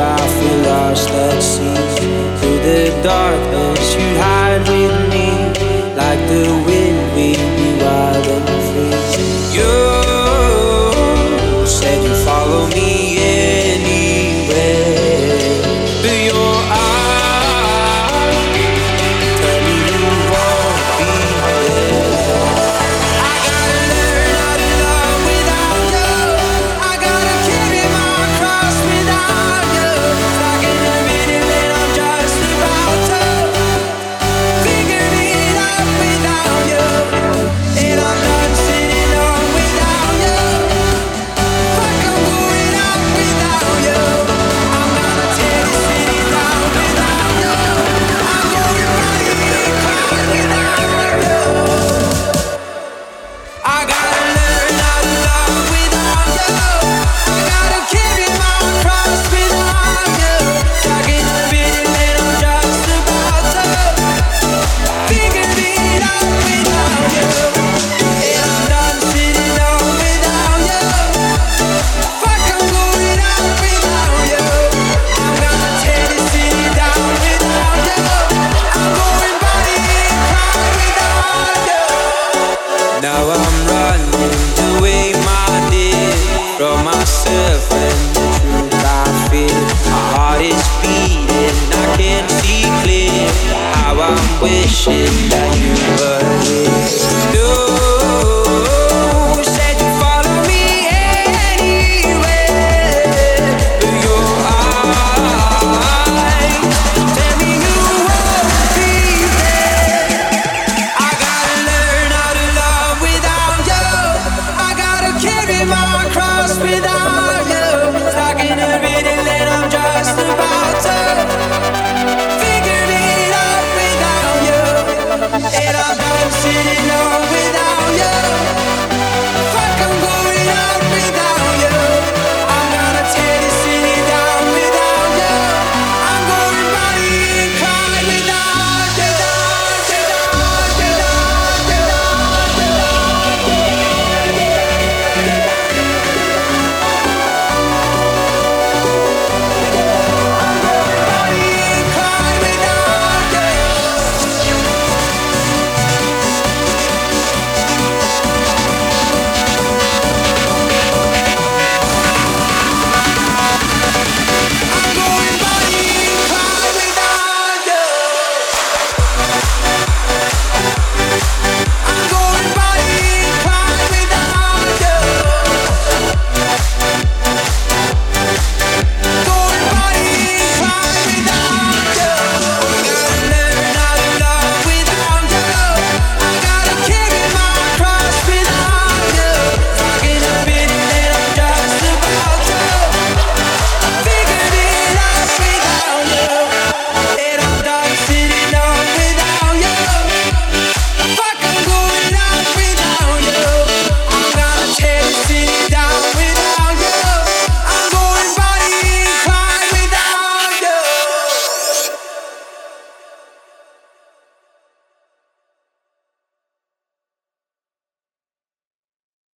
I feel lost at sea. Through the darkness, You hide with me like the wind. Were here. lost without